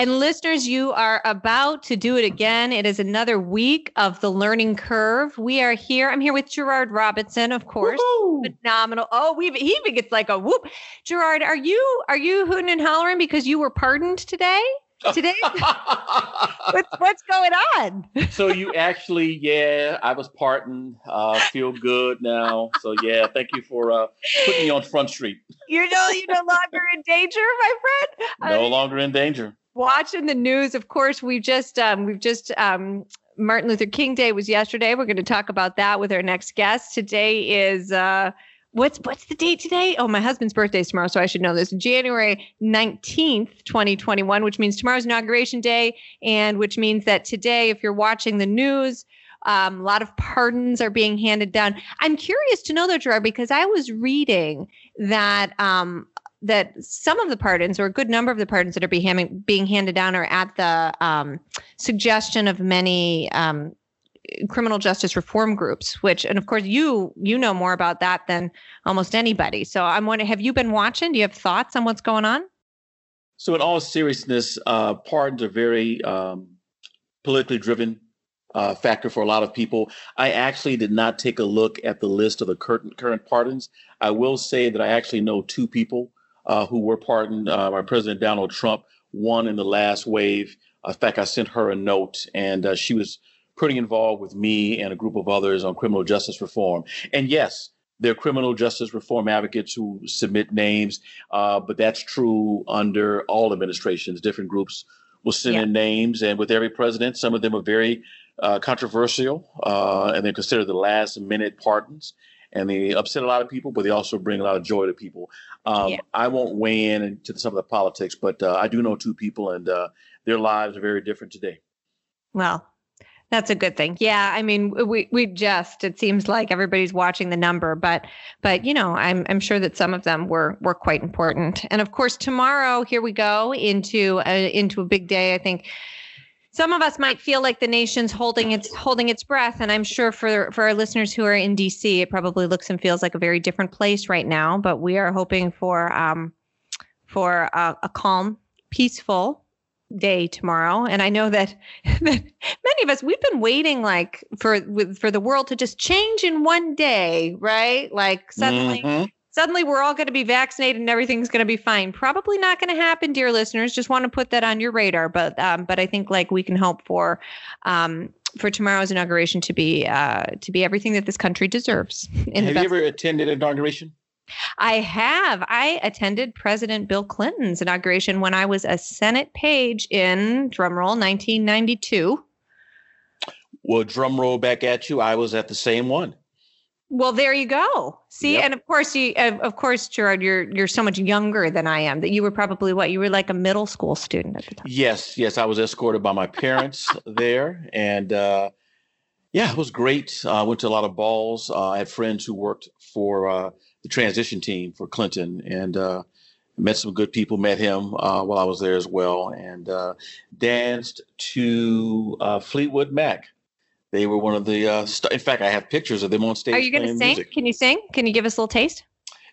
And listeners, you are about to do it again. It is another week of the learning curve. We are here. I'm here with Gerard Robinson, of course. Woo-hoo. Phenomenal. Oh, we he even gets like a whoop. Gerard, are you are you hooting and hollering because you were pardoned today? today? what's, what's going on? so you actually, yeah, I was pardoned. Uh, feel good now. So yeah, thank you for uh, putting me on Front Street. You know, you're no longer in danger, my friend. No I mean, longer in danger. Watching the news, of course, we've just um, we've just um, Martin Luther King Day was yesterday. We're going to talk about that with our next guest. Today is. Uh, what's what's the date today? Oh, my husband's birthday is tomorrow, so I should know this. January 19th, 2021, which means tomorrow's inauguration day, and which means that today, if you're watching the news, um, a lot of pardons are being handed down. I'm curious to know though, Gerard, because I was reading that um, that some of the pardons, or a good number of the pardons that are being being handed down, are at the um, suggestion of many um, criminal justice reform groups which and of course you you know more about that than almost anybody. So i'm wondering have you been watching? Do you have thoughts on what's going on? So in all seriousness uh, pardons are very um, politically driven uh, factor for a lot of people. I actually did not take a look at the list of the current current pardons. I will say that i actually know two people uh, who were pardoned uh, by president donald trump one in the last wave in fact i sent her a note and uh, she was pretty involved with me and a group of others on criminal justice reform. And yes, there are criminal justice reform advocates who submit names, uh, but that's true under all administrations. Different groups will send yeah. in names, and with every president, some of them are very uh, controversial, uh, and they consider the last minute pardons. And they upset a lot of people, but they also bring a lot of joy to people. Um, yeah. I won't weigh in into some of the politics, but uh, I do know two people, and uh, their lives are very different today. Well, that's a good thing. Yeah, I mean, we we just it seems like everybody's watching the number, but but you know, I'm I'm sure that some of them were were quite important. And of course, tomorrow here we go into a, into a big day. I think some of us might feel like the nation's holding its holding its breath, and I'm sure for for our listeners who are in DC, it probably looks and feels like a very different place right now. But we are hoping for um for a, a calm, peaceful day tomorrow and i know that, that many of us we've been waiting like for with for the world to just change in one day right like suddenly mm-hmm. Suddenly we're all going to be vaccinated and everything's going to be fine probably not going to happen dear listeners just want to put that on your radar but um, but i think like we can hope for um, for tomorrow's inauguration to be uh, to be everything that this country deserves have you ever attended an inauguration I have. I attended President Bill Clinton's inauguration when I was a Senate page in drumroll 1992. Well, drumroll back at you. I was at the same one. Well, there you go. See, yep. and of course, you, of course, Gerard, you're you're so much younger than I am. That you were probably what you were like a middle school student at the time. Yes, yes, I was escorted by my parents there, and uh, yeah, it was great. I uh, went to a lot of balls. Uh, I had friends who worked for uh, the transition team for Clinton and uh, met some good people. Met him uh, while I was there as well, and uh, danced to uh, Fleetwood Mac. They were one of the. Uh, st- in fact, I have pictures of them on stage. Are you going to sing? Music. Can you sing? Can you give us a little taste?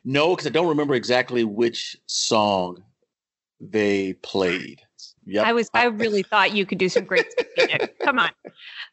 No, because I don't remember exactly which song they played. Yep. I was I really thought you could do some great Come on.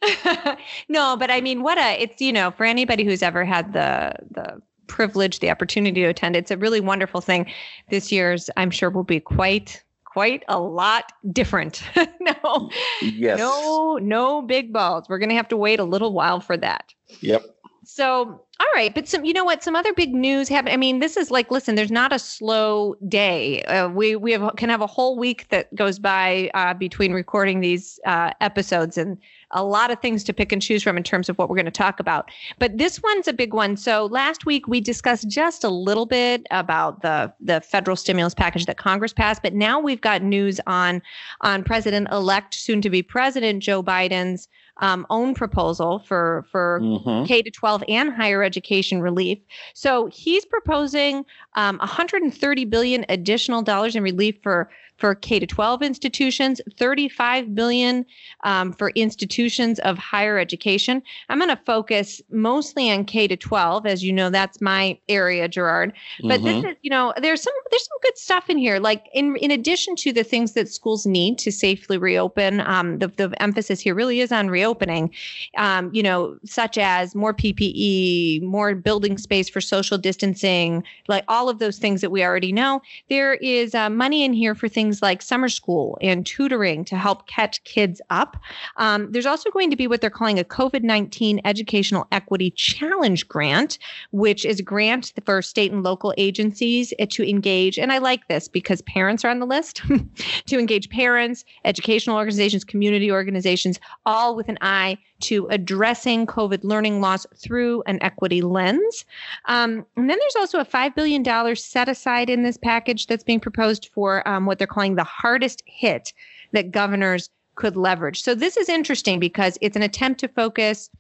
no, but I mean what a it's you know, for anybody who's ever had the the privilege, the opportunity to attend. It's a really wonderful thing. This year's, I'm sure, will be quite quite a lot different. no, yes. no, no big balls. We're going to have to wait a little while for that. Yep. So, all right, but some, you know what? Some other big news happen. I mean, this is like, listen, there's not a slow day. Uh, we we have, can have a whole week that goes by uh, between recording these uh, episodes, and a lot of things to pick and choose from in terms of what we're going to talk about. But this one's a big one. So last week we discussed just a little bit about the the federal stimulus package that Congress passed, but now we've got news on on President elect, soon to be President Joe Biden's um, own proposal for for mm-hmm. K to 12 and higher education relief. So he's proposing um, 130 billion additional dollars in relief for for K to 12 institutions, 35 billion um, for institutions of higher education. I'm going to focus mostly on K to 12, as you know, that's my area, Gerard. But mm-hmm. this is, you know, there's some there's some good stuff in here. Like in in addition to the things that schools need to safely reopen, um, the the emphasis here really is on reopening. Um, you know, such as more PPE, more building space for social distancing, like all of those things that we already know. There is uh, money in here for things like summer school and tutoring to help catch kids up. Um, there's also going to be what they're calling a COVID 19 Educational Equity Challenge Grant, which is a grant for state and local agencies to engage. And I like this because parents are on the list to engage parents, educational organizations, community organizations, all with an eye to addressing COVID learning loss through an equity lens. Um, and then there's also a $5 billion set aside in this package that's being proposed for um, what they're calling the hardest hit that governors could leverage. So this is interesting because it's an attempt to focus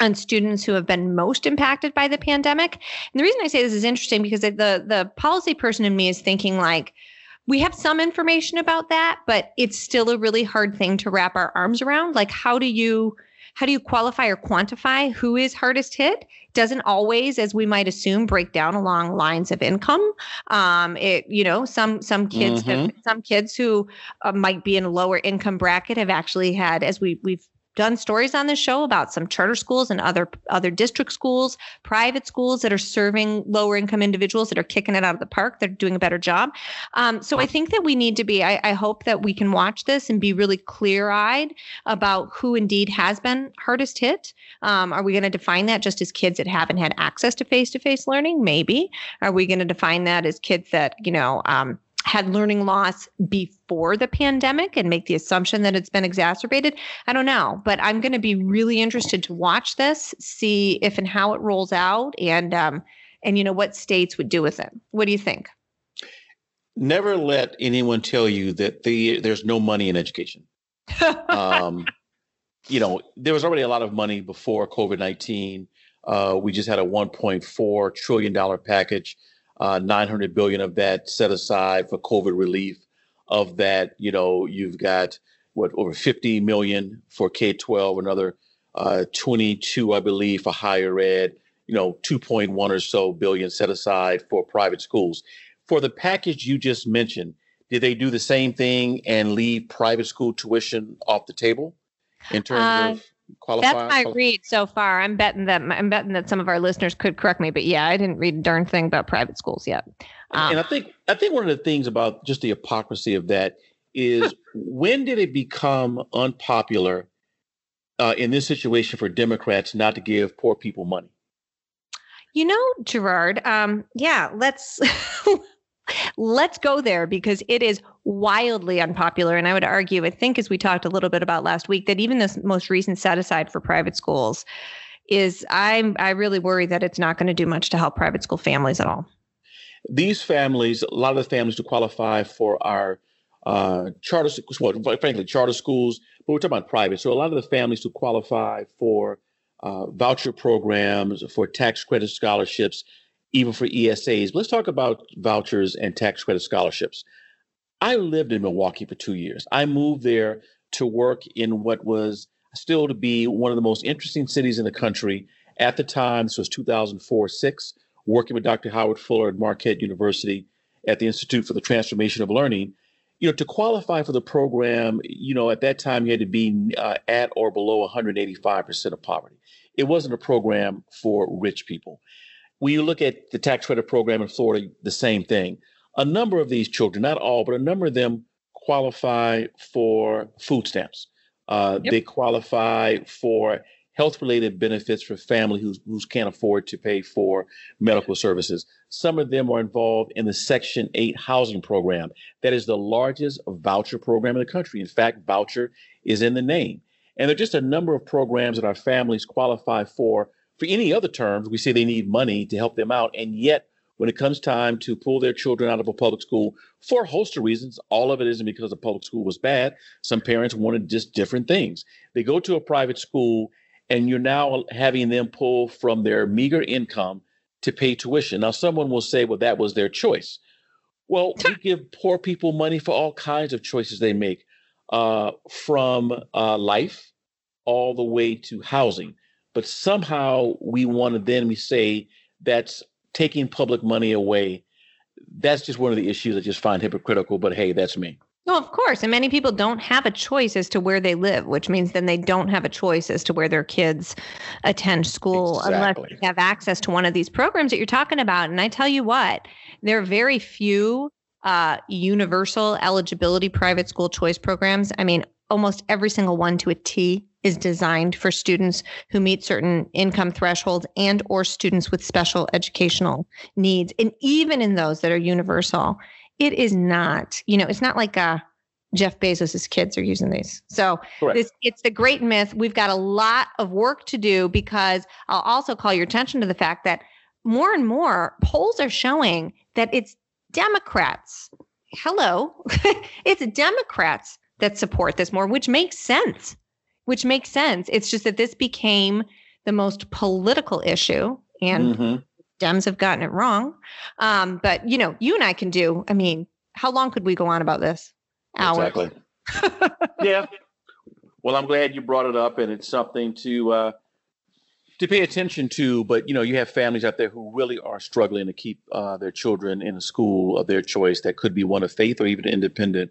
on students who have been most impacted by the pandemic. And the reason I say this is interesting because the the policy person in me is thinking like we have some information about that, but it's still a really hard thing to wrap our arms around. Like how do you how do you qualify or quantify who is hardest hit? Doesn't always, as we might assume, break down along lines of income. Um, it, you know, some some kids, mm-hmm. have, some kids who uh, might be in a lower income bracket have actually had, as we we've done stories on this show about some charter schools and other other district schools, private schools that are serving lower income individuals that are kicking it out of the park. They're doing a better job. Um, so I think that we need to be. I, I hope that we can watch this and be really clear eyed about who indeed has been hardest hit. Um, are we going to define that just as kids that haven't had access to face to face learning? Maybe. Are we going to define that as kids that you know? Um, had learning loss before the pandemic and make the assumption that it's been exacerbated. I don't know, but I'm going to be really interested to watch this, see if and how it rolls out, and um, and you know what states would do with it. What do you think? Never let anyone tell you that the there's no money in education. um, you know, there was already a lot of money before COVID nineteen. Uh, we just had a 1.4 trillion dollar package uh, 900 billion of that set aside for COVID relief. Of that, you know, you've got what over 50 million for K-12, another uh, 22, I believe, for higher ed. You know, 2.1 or so billion set aside for private schools. For the package you just mentioned, did they do the same thing and leave private school tuition off the table in terms uh, of qualify? That's my read so far. I'm betting that I'm betting that some of our listeners could correct me, but yeah, I didn't read a darn thing about private schools yet. Um, and I think I think one of the things about just the hypocrisy of that is when did it become unpopular uh, in this situation for Democrats not to give poor people money? You know, Gerard. Um, yeah, let's let's go there because it is wildly unpopular. And I would argue, I think, as we talked a little bit about last week, that even this most recent set aside for private schools is I'm I really worry that it's not going to do much to help private school families at all. These families, a lot of the families who qualify for our uh, charter schools, well, frankly, charter schools, but we're talking about private. So a lot of the families who qualify for uh, voucher programs, for tax credit scholarships, even for ESAs. Let's talk about vouchers and tax credit scholarships. I lived in Milwaukee for two years. I moved there to work in what was still to be one of the most interesting cities in the country. At the time, this was 2004 6, working with Dr. Howard Fuller at Marquette University at the Institute for the Transformation of Learning. You know, to qualify for the program, you know, at that time you had to be uh, at or below 185% of poverty. It wasn't a program for rich people. When you look at the tax credit program in Florida, the same thing. A number of these children, not all, but a number of them qualify for food stamps. Uh, yep. They qualify for health related benefits for family who, who can't afford to pay for medical services. Some of them are involved in the Section 8 housing program. That is the largest voucher program in the country. In fact, voucher is in the name. And there are just a number of programs that our families qualify for for any other terms, we say they need money to help them out. And yet, when it comes time to pull their children out of a public school for a host of reasons, all of it isn't because the public school was bad. Some parents wanted just different things. They go to a private school, and you're now having them pull from their meager income to pay tuition. Now, someone will say, well, that was their choice. Well, we give poor people money for all kinds of choices they make, uh, from uh, life all the way to housing. But somehow we want to then we say that's taking public money away. That's just one of the issues I just find hypocritical. But hey, that's me. No, of course. And many people don't have a choice as to where they live, which means then they don't have a choice as to where their kids attend school exactly. unless they have access to one of these programs that you're talking about. And I tell you what, there are very few uh, universal eligibility private school choice programs. I mean, almost every single one to a T is designed for students who meet certain income thresholds and or students with special educational needs and even in those that are universal it is not, you know, it's not like uh, Jeff Bezos's kids are using these. So this, it's the great myth. We've got a lot of work to do because I'll also call your attention to the fact that more and more polls are showing that it's Democrats. Hello, it's Democrats that support this more, which makes sense. Which makes sense. It's just that this became the most political issue and mm-hmm. Dems have gotten it wrong. Um, but you know, you and I can do. I mean, how long could we go on about this? Hours. Exactly. yeah. Well, I'm glad you brought it up, and it's something to uh, to pay attention to. But you know, you have families out there who really are struggling to keep uh, their children in a school of their choice that could be one of faith or even independent,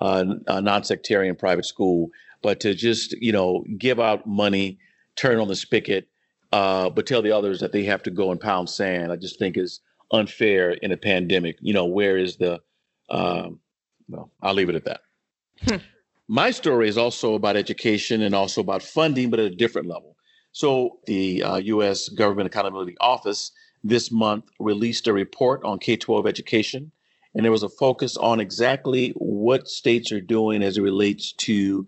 uh, non-sectarian private school. But to just you know give out money, turn on the spigot, uh, but tell the others that they have to go and pound sand. I just think is unfair in a pandemic. You know, where is the? Um, well, I'll leave it at that. Hmm. My story is also about education and also about funding, but at a different level. So, the uh, U.S. Government Accountability Office this month released a report on K 12 education, and there was a focus on exactly what states are doing as it relates to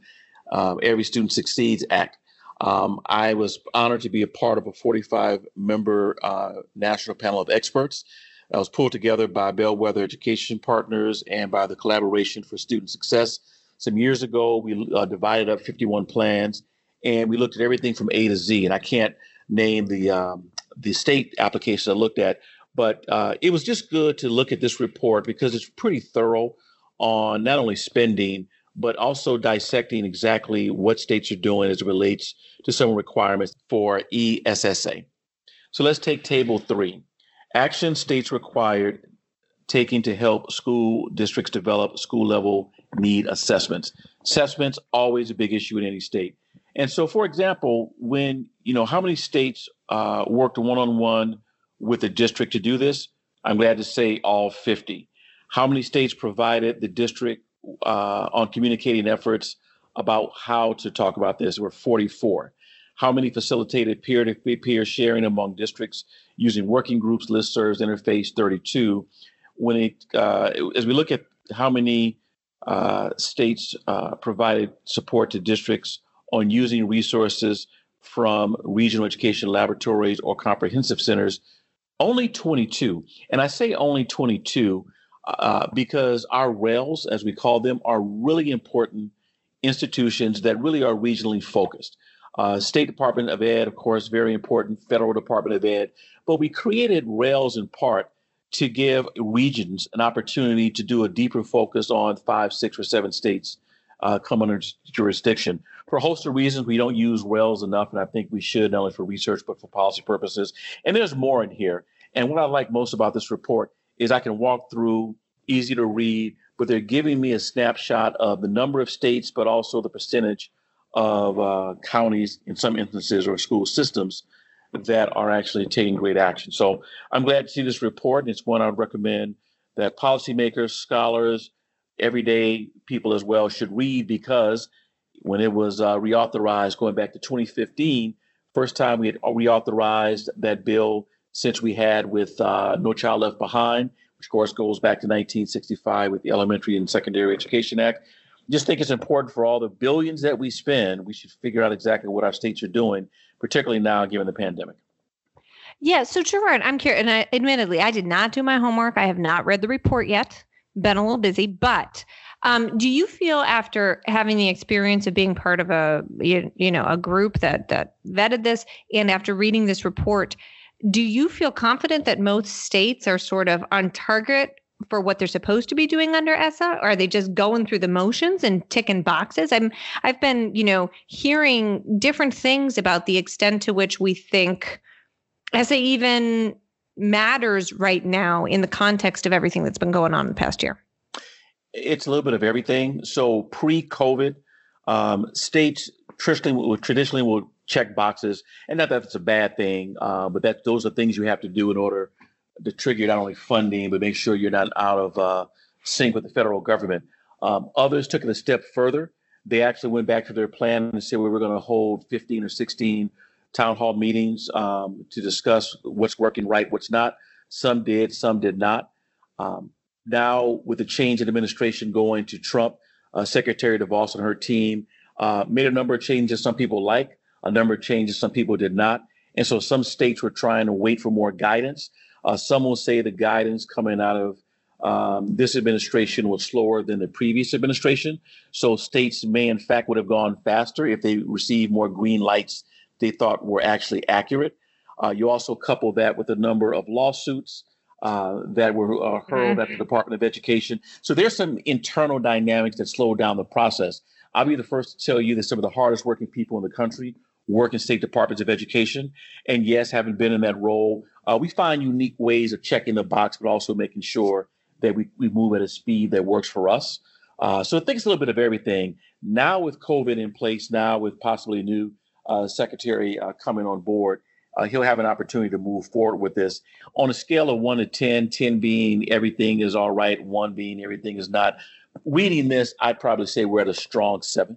uh, Every Student Succeeds Act. Um, I was honored to be a part of a 45 member uh, national panel of experts that was pulled together by Bellwether Education Partners and by the Collaborative for Student Success. Some years ago, we uh, divided up 51 plans and we looked at everything from A to Z. And I can't name the, um, the state applications I looked at, but uh, it was just good to look at this report because it's pretty thorough on not only spending, but also dissecting exactly what states are doing as it relates to some requirements for ESSA. So let's take table three. Action states required taking to help school districts develop school level need assessments. Assessments always a big issue in any state. And so, for example, when you know how many states uh, worked one on one with the district to do this, I'm glad to say all 50. How many states provided the district uh, on communicating efforts about how to talk about this were 44. How many facilitated peer to peer sharing among districts using working groups, listservs, interface 32. When it, uh, as we look at how many uh, states uh, provided support to districts on using resources from regional education laboratories or comprehensive centers, only 22. And I say only 22 uh, because our RELs, as we call them, are really important institutions that really are regionally focused. Uh, State Department of Ed, of course, very important, Federal Department of Ed, but we created RELs in part to give regions an opportunity to do a deeper focus on five, six, or seven states uh, come under jurisdiction. For a host of reasons, we don't use RELs enough, and I think we should, not only for research, but for policy purposes. And there's more in here. And what I like most about this report is I can walk through, easy to read, but they're giving me a snapshot of the number of states, but also the percentage of uh, counties in some instances or school systems that are actually taking great action. So I'm glad to see this report. And it's one I'd recommend that policymakers, scholars, everyday people as well should read because when it was uh, reauthorized going back to 2015, first time we had reauthorized that bill since we had with uh, No Child Left Behind, which of course goes back to 1965 with the Elementary and Secondary Education Act. Just think it's important for all the billions that we spend, we should figure out exactly what our states are doing, particularly now given the pandemic. Yeah, so Gerard, I'm curious, and I, admittedly, I did not do my homework. I have not read the report yet. Been a little busy, but um, do you feel after having the experience of being part of a you, you know a group that that vetted this, and after reading this report, do you feel confident that most states are sort of on target for what they're supposed to be doing under ESSA? Or are they just going through the motions and ticking boxes? I'm I've been, you know, hearing different things about the extent to which we think ESSA even matters right now in the context of everything that's been going on in the past year. It's a little bit of everything. So pre-COVID, um, states traditionally traditionally will check boxes, and not that it's a bad thing, uh, but that those are things you have to do in order to trigger not only funding, but make sure you're not out of uh, sync with the federal government. Um, others took it a step further. They actually went back to their plan and said we were going to hold 15 or 16 town hall meetings um, to discuss what's working right, what's not. Some did, some did not. Um, now, with the change in administration going to Trump, uh, Secretary DeVos and her team uh, made a number of changes some people like, a number of changes some people did not. And so some states were trying to wait for more guidance. Uh, some will say the guidance coming out of um, this administration was slower than the previous administration. So states may, in fact, would have gone faster if they received more green lights they thought were actually accurate. Uh, you also couple that with a number of lawsuits uh, that were uh, hurled mm-hmm. at the Department of Education. So there's some internal dynamics that slow down the process. I'll be the first to tell you that some of the hardest working people in the country work in state departments of education. And yes, having been in that role, uh, we find unique ways of checking the box, but also making sure that we, we move at a speed that works for us. Uh, so I think it's a little bit of everything. Now with COVID in place, now with possibly new secretary uh, coming on board, uh, he'll have an opportunity to move forward with this. On a scale of one to 10, 10 being everything is all right, one being everything is not. Reading this, I'd probably say we're at a strong seven.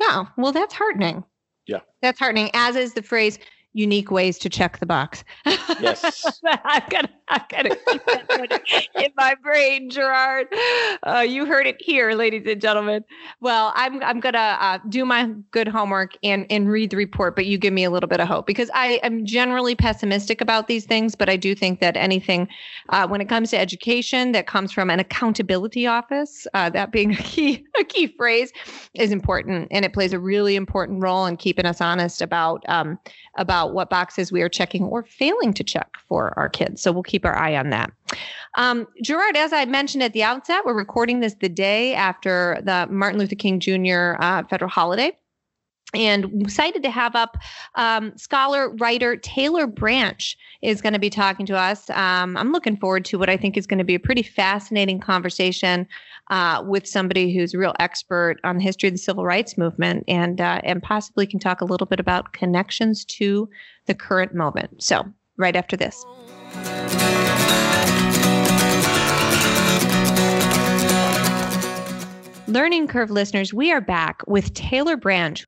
Yeah, well, that's heartening. Yeah. That's heartening, as is the phrase unique ways to check the box. Yes. I've got I've got to keep that in my brain, Gerard. Uh, you heard it here, ladies and gentlemen. Well, I'm I'm gonna uh, do my good homework and and read the report, but you give me a little bit of hope because I am generally pessimistic about these things, but I do think that anything uh, when it comes to education that comes from an accountability office, uh, that being a key a key phrase, is important, and it plays a really important role in keeping us honest about um, about what boxes we are checking or failing to check for our kids. So we'll keep our eye on that. Um, Gerard, as I mentioned at the outset, we're recording this the day after the Martin Luther King Jr. Uh, federal holiday and excited to have up um, scholar writer Taylor Branch is going to be talking to us. Um, I'm looking forward to what I think is going to be a pretty fascinating conversation uh, with somebody who's a real expert on the history of the civil rights movement and uh, and possibly can talk a little bit about connections to the current moment. So right after this. Learning Curve listeners, we are back with Taylor Branch,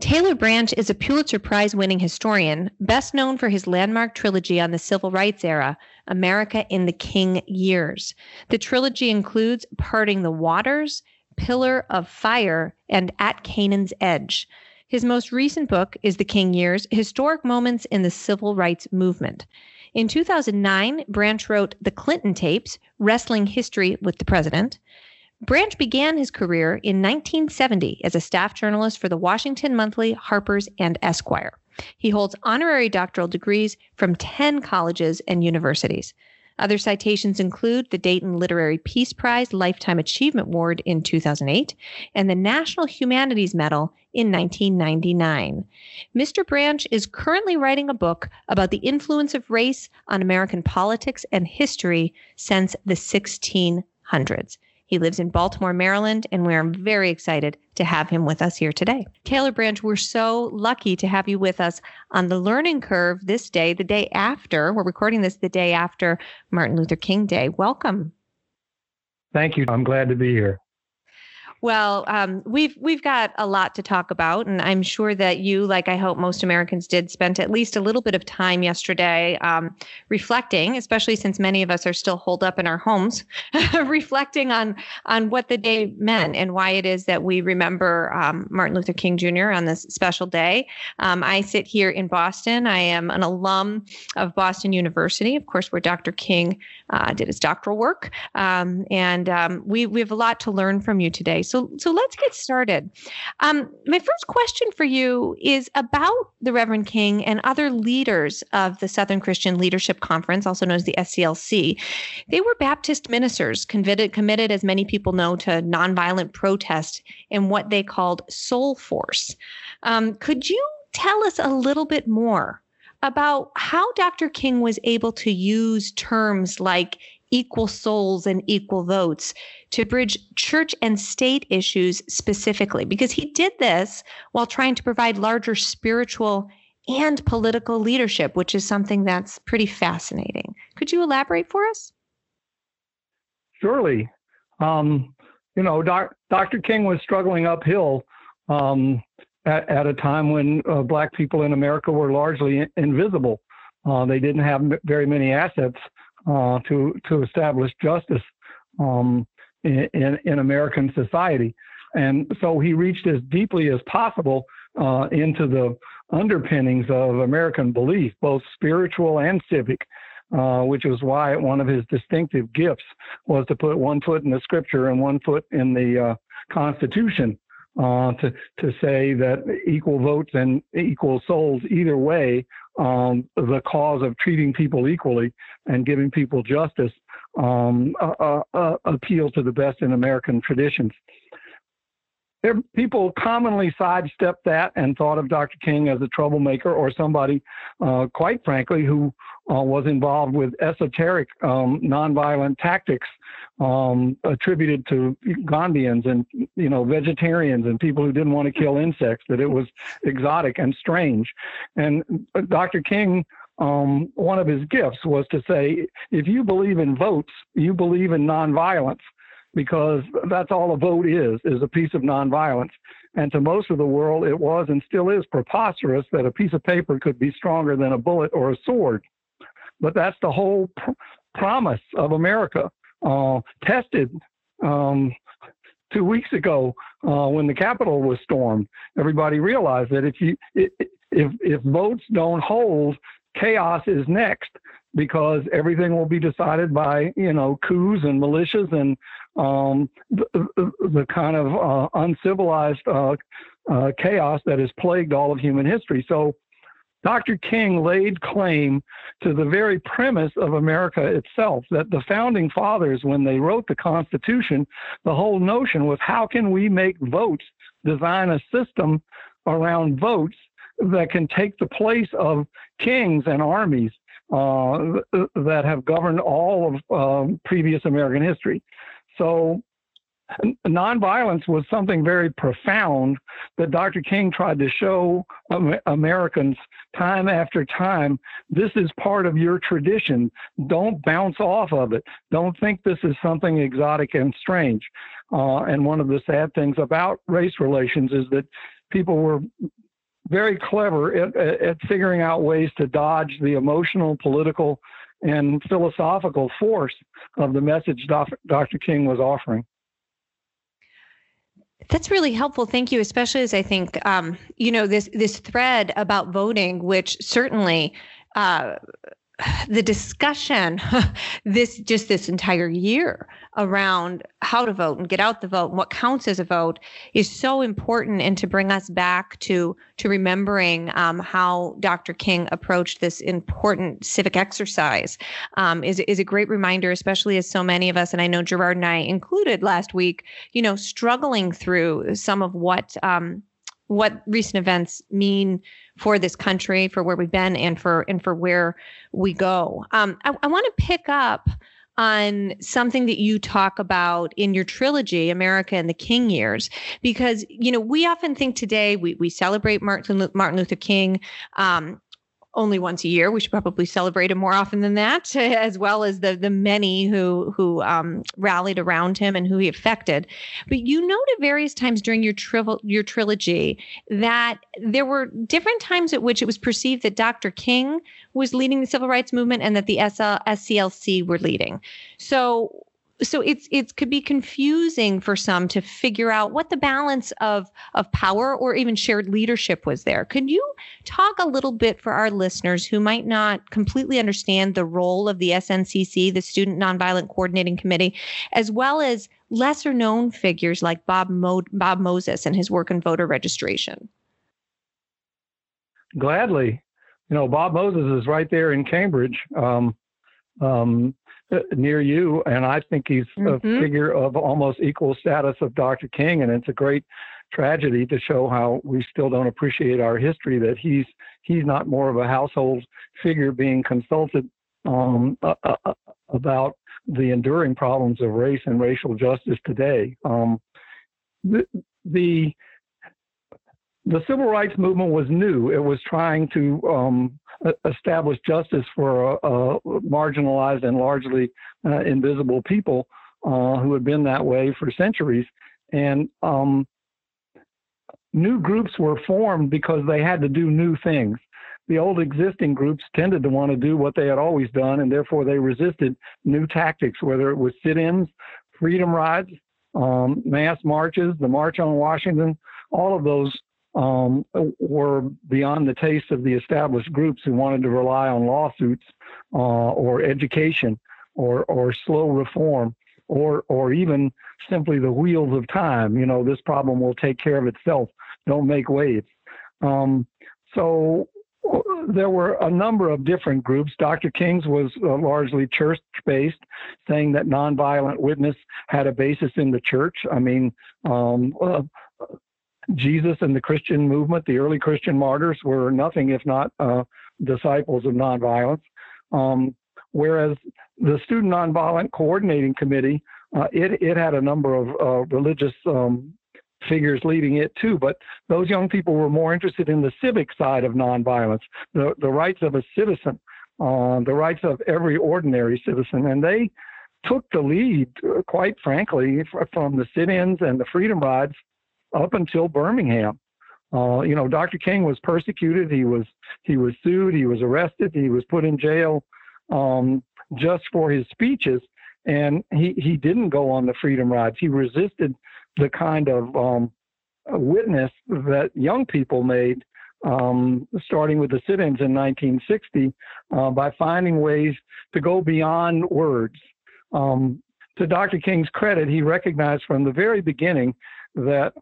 Taylor Branch is a Pulitzer Prize winning historian, best known for his landmark trilogy on the civil rights era, America in the King Years. The trilogy includes Parting the Waters, Pillar of Fire, and At Canaan's Edge. His most recent book is The King Years Historic Moments in the Civil Rights Movement. In 2009, Branch wrote The Clinton Tapes Wrestling History with the President. Branch began his career in 1970 as a staff journalist for the Washington Monthly, Harper's, and Esquire. He holds honorary doctoral degrees from 10 colleges and universities. Other citations include the Dayton Literary Peace Prize Lifetime Achievement Award in 2008 and the National Humanities Medal in 1999. Mr. Branch is currently writing a book about the influence of race on American politics and history since the 1600s. He lives in Baltimore, Maryland, and we're very excited to have him with us here today. Taylor Branch, we're so lucky to have you with us on the learning curve this day, the day after. We're recording this the day after Martin Luther King Day. Welcome. Thank you. I'm glad to be here. Well, um, we've we've got a lot to talk about, and I'm sure that you, like I hope most Americans did, spent at least a little bit of time yesterday um, reflecting, especially since many of us are still holed up in our homes, reflecting on on what the day meant and why it is that we remember um, Martin Luther King Jr. on this special day. Um, I sit here in Boston. I am an alum of Boston University, of course, where Dr. King uh, did his doctoral work, um, and um, we we have a lot to learn from you today. So, so let's get started. Um, my first question for you is about the Reverend King and other leaders of the Southern Christian Leadership Conference, also known as the SCLC. They were Baptist ministers committed, committed, as many people know, to nonviolent protest in what they called Soul Force. Um, could you tell us a little bit more about how Dr. King was able to use terms like equal souls and equal votes to bridge church and state issues specifically, because he did this while trying to provide larger spiritual and political leadership, which is something that's pretty fascinating. Could you elaborate for us? Surely. Um, you know, doc, Dr. King was struggling uphill um, at, at, a time when uh, black people in America were largely invisible. Uh, they didn't have very many assets to to establish justice um, in, in American society, and so he reached as deeply as possible uh, into the underpinnings of American belief, both spiritual and civic. Uh, which was why one of his distinctive gifts was to put one foot in the scripture and one foot in the uh, Constitution uh, to to say that equal votes and equal souls either way, um, the cause of treating people equally and giving people justice um, uh, uh, appeal to the best in American traditions. People commonly sidestepped that and thought of Dr. King as a troublemaker or somebody, uh, quite frankly, who uh, was involved with esoteric um, nonviolent tactics um, attributed to Gandhians and you know vegetarians and people who didn't want to kill insects. That it was exotic and strange. And Dr. King, um, one of his gifts was to say, if you believe in votes, you believe in nonviolence, because that's all a vote is is a piece of nonviolence. And to most of the world, it was and still is preposterous that a piece of paper could be stronger than a bullet or a sword. But that's the whole pr- promise of America. Uh, tested um, two weeks ago uh, when the Capitol was stormed. Everybody realized that if you if if votes don't hold, chaos is next because everything will be decided by you know coups and militias and um, the, the, kind of uh, uncivilized uh, uh, chaos that has plagued all of human history. So Dr. King laid claim to the very premise of America itself that the founding fathers, when they wrote the Constitution, the whole notion was how can we make votes, design a system around votes that can take the place of kings and armies uh, that have governed all of um, previous American history. So nonviolence was something very profound that Dr. King tried to show Americans time after time. This is part of your tradition. Don't bounce off of it. Don't think this is something exotic and strange. Uh, and one of the sad things about race relations is that people were very clever at, at figuring out ways to dodge the emotional, political, and philosophical force of the message Dr. King was offering. That's really helpful. Thank you, especially as I think, um, you know, this this thread about voting, which certainly uh, the discussion this just this entire year around how to vote and get out the vote and what counts as a vote is so important and to bring us back to to remembering um, how Dr. King approached this important civic exercise um, is is a great reminder, especially as so many of us and I know Gerard and I included last week, you know, struggling through some of what um, what recent events mean for this country, for where we've been, and for and for where we go. Um, I, I want to pick up on something that you talk about in your trilogy, America in the King Years, because you know we often think today we we celebrate Martin Martin Luther King. Um, only once a year. We should probably celebrate him more often than that, as well as the the many who who um, rallied around him and who he affected. But you note at various times during your your trilogy that there were different times at which it was perceived that Dr. King was leading the civil rights movement and that the SL- SCLC were leading. So so it's it could be confusing for some to figure out what the balance of of power or even shared leadership was there. Could you talk a little bit for our listeners who might not completely understand the role of the SNCC, the Student Nonviolent Coordinating Committee, as well as lesser known figures like Bob Mo- Bob Moses and his work in voter registration? Gladly, you know Bob Moses is right there in Cambridge. Um, um, near you, and I think he's mm-hmm. a figure of almost equal status of Dr. King, and it's a great tragedy to show how we still don't appreciate our history that he's he's not more of a household figure being consulted um, uh, uh, about the enduring problems of race and racial justice today. Um, the, the the civil rights movement was new. It was trying to um, establish justice for uh, marginalized and largely uh, invisible people uh, who had been that way for centuries. And um, new groups were formed because they had to do new things. The old existing groups tended to want to do what they had always done, and therefore they resisted new tactics, whether it was sit ins, freedom rides, um, mass marches, the March on Washington, all of those um, were beyond the taste of the established groups who wanted to rely on lawsuits uh, or education or, or slow reform or, or even simply the wheels of time. You know, this problem will take care of itself. Don't make waves. Um, so there were a number of different groups. Dr. King's was uh, largely church based, saying that nonviolent witness had a basis in the church. I mean, um, uh, Jesus and the Christian movement, the early Christian martyrs, were nothing if not uh, disciples of nonviolence. Um, whereas the Student Nonviolent Coordinating Committee, uh, it, it had a number of uh, religious um, figures leading it too, but those young people were more interested in the civic side of nonviolence, the, the rights of a citizen, uh, the rights of every ordinary citizen. And they took the lead, uh, quite frankly, from the sit ins and the freedom rides up until Birmingham. Uh, you know, Dr. King was persecuted. He was he was sued. He was arrested. He was put in jail um, just for his speeches, and he he didn't go on the freedom rides. He resisted the kind of um, witness that young people made, um, starting with the sit-ins in 1960, uh, by finding ways to go beyond words. Um, to Dr. King's credit, he recognized from the very beginning that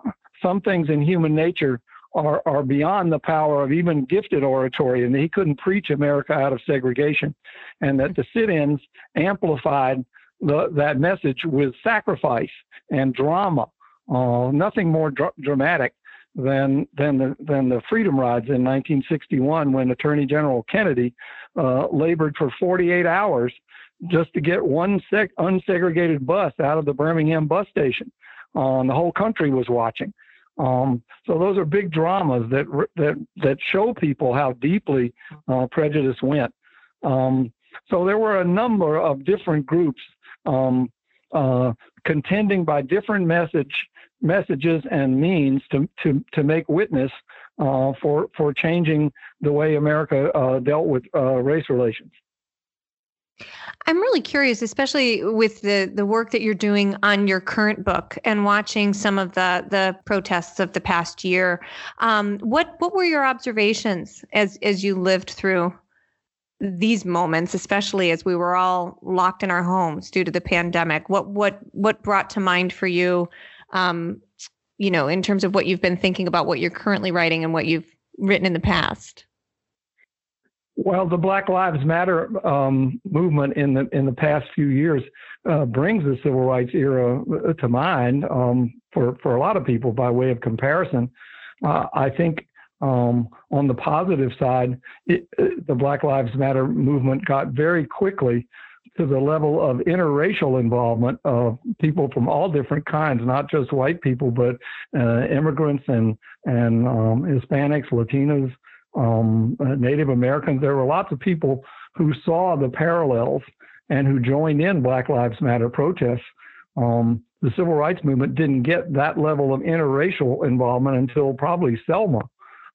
some things in human nature are, are beyond the power of even gifted oratory, and he couldn't preach America out of segregation, and that the sit-ins amplified the, that message with sacrifice and drama. Uh, nothing more dr- dramatic than than the than the freedom rides in 1961 when Attorney General Kennedy uh, labored for 48 hours just to get one sec- unsegregated bus out of the Birmingham bus station. Uh, the whole country was watching. Um, so those are big dramas that that that show people how deeply uh, prejudice went. Um, so there were a number of different groups um, uh, contending by different message messages and means to to to make witness uh, for for changing the way America uh, dealt with uh, race relations. I'm really curious, especially with the the work that you're doing on your current book and watching some of the the protests of the past year. Um, what what were your observations as as you lived through these moments, especially as we were all locked in our homes due to the pandemic? What what what brought to mind for you? Um, you know, in terms of what you've been thinking about, what you're currently writing, and what you've written in the past. Well, the Black Lives Matter um, movement in the in the past few years uh, brings the civil rights era uh, to mind um, for for a lot of people. By way of comparison, uh, I think um, on the positive side, it, uh, the Black Lives Matter movement got very quickly to the level of interracial involvement of people from all different kinds, not just white people, but uh, immigrants and and um, Hispanics, Latinos, um, uh, Native Americans. There were lots of people who saw the parallels and who joined in Black Lives Matter protests. Um, the civil rights movement didn't get that level of interracial involvement until probably Selma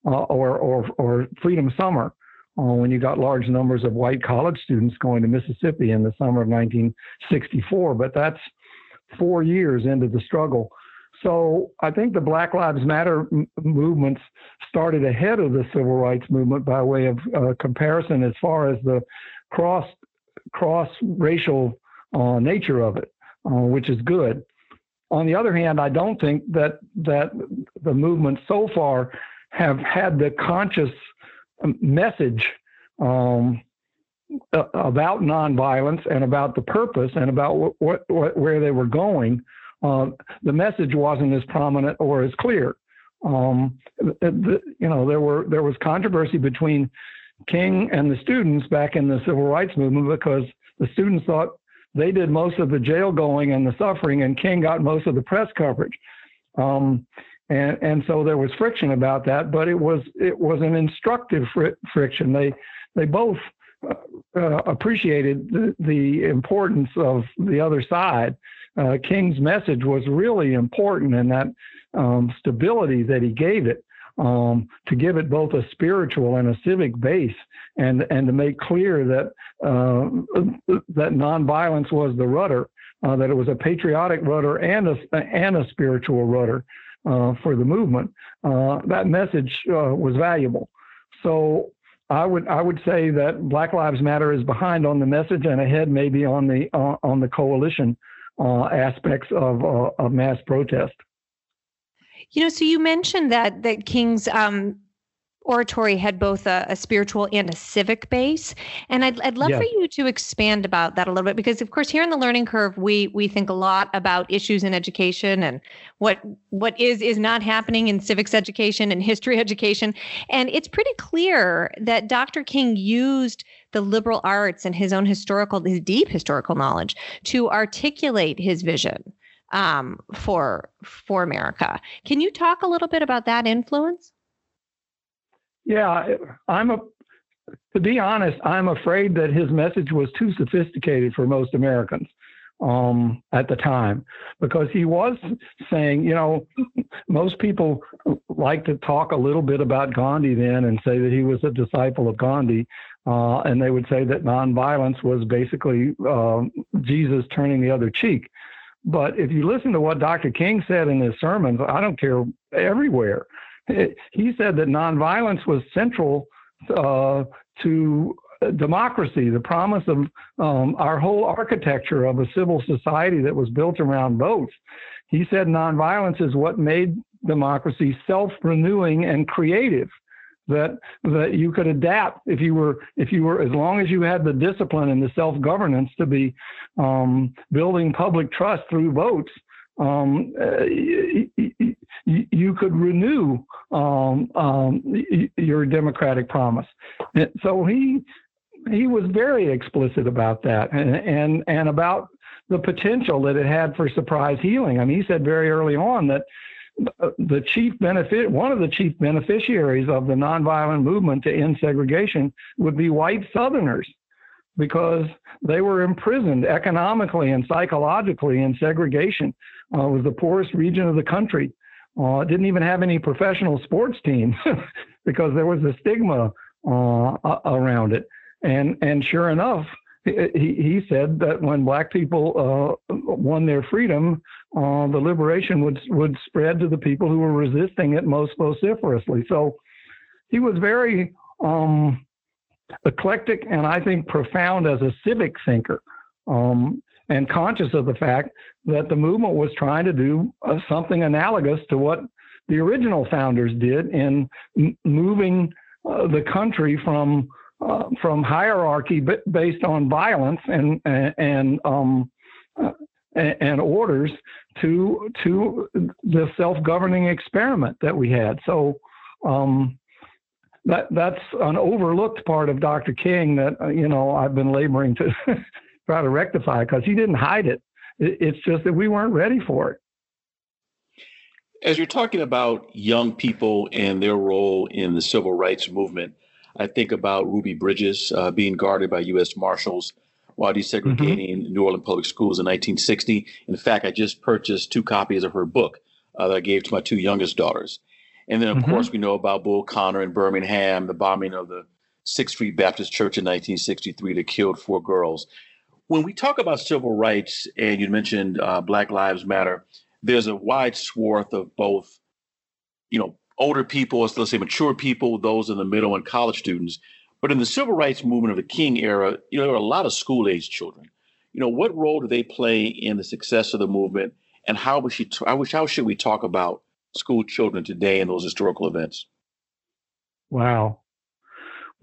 uh, or, or, or Freedom Summer. uh, when you got large numbers of white college students going to Mississippi in the summer of 1964. But that's four years into the struggle. So I think the Black Lives Matter m- movements started ahead of the civil rights movement by way of uh, comparison as far as the cross cross racial uh, nature of it, uh, which is good. On the other hand, I don't think that that the movement so far have had the conscious um, message um, about nonviolence and about the purpose and about what, what, what where they were going. Uh, the message wasn't as prominent or as clear. Um, the, you know, there were there was controversy between King and the students back in the civil rights movement because the students thought they did most of the jail going and the suffering, and King got most of the press coverage. Um, and and so there was friction about that, but it was it was an instructive fr- friction. They they both uh, appreciated the, the, importance of the other side. Uh, King's message was really important in that um, stability that he gave it um, to give it both a spiritual and a civic base, and and to make clear that uh, that nonviolence was the rudder, uh, that it was a patriotic rudder and a and a spiritual rudder uh, for the movement. Uh, that message uh, was valuable. So. I would I would say that Black Lives Matter is behind on the message and ahead maybe on the on the coalition aspects of of mass protest. You know, so you mentioned that that King's um, oratory had both a, a, spiritual and a civic base, and I'd I'd love for you to expand about that a little bit because, of course, here in the learning curve, we we think a lot about issues in education and what what is is not happening in civics education and history education, and it's pretty clear that Dr. King used the liberal arts and his own historical, his deep historical knowledge to articulate his vision um, for for America. Can you talk a little bit about that influence? Yeah, I'm a. To be honest, I'm afraid that his message was too sophisticated for most Americans um, at the time because he was saying, you know, most people like to talk a little bit about Gandhi then and say that he was a disciple of Gandhi. Uh, and they would say that nonviolence was basically uh, Jesus turning the other cheek. But if you listen to what Dr. King said in his sermons, I don't care everywhere. He said that nonviolence was central uh, to democracy, the promise of um, our whole architecture of a civil society that was built around votes. He said nonviolence is what made democracy self renewing and creative that that you could adapt if you were if you were as long as you had the discipline and the self governance to be um, building public trust through votes. Um, uh, you, you, could renew um, um your democratic promise. And so he he was very explicit about that and, and and about the potential that it had for surprise healing. I mean, he said very early on that the chief benefit, one of the chief beneficiaries of the nonviolent movement to end segregation would be white Southerners because they were imprisoned economically and psychologically in segregation. Uh, was the poorest region of the country. Uh, didn't even have any professional sports teams because there was a stigma uh, around it. And and sure enough, he, he said that when black people uh, won their freedom, uh, the liberation would would spread to the people who were resisting it most vociferously. So he was very um, eclectic and I think profound as a civic thinker, um, and conscious of the fact that the movement was trying to do uh, something analogous to what the original founders did in m- moving uh, the country from uh, from hierarchy based on violence and and um, uh, and orders to to the self-governing experiment that we had. So um, that that's an overlooked part of Dr. King that uh, you know I've been laboring to try to rectify because he didn't hide it. It's just that we weren't ready for it. As you're talking about young people and their role in the civil rights movement, I think about Ruby Bridges uh, being guarded by U.S. Marshals while desegregating mm-hmm. New Orleans public schools in 1960. In fact, I just purchased two copies of her book uh, that I gave to my two youngest daughters. And then, of mm-hmm. course, we know about Bull Connor in Birmingham, the bombing of the Sixth Street Baptist Church in 1963 that killed four girls. When we talk about civil rights, and you mentioned uh, Black Lives Matter, there's a wide swath of both, you know, older people, let's say mature people, those in the middle, and college students. But in the civil rights movement of the King era, you know, there were a lot of school age children. You know, what role do they play in the success of the movement, and how we should how should we talk about school children today in those historical events? Wow.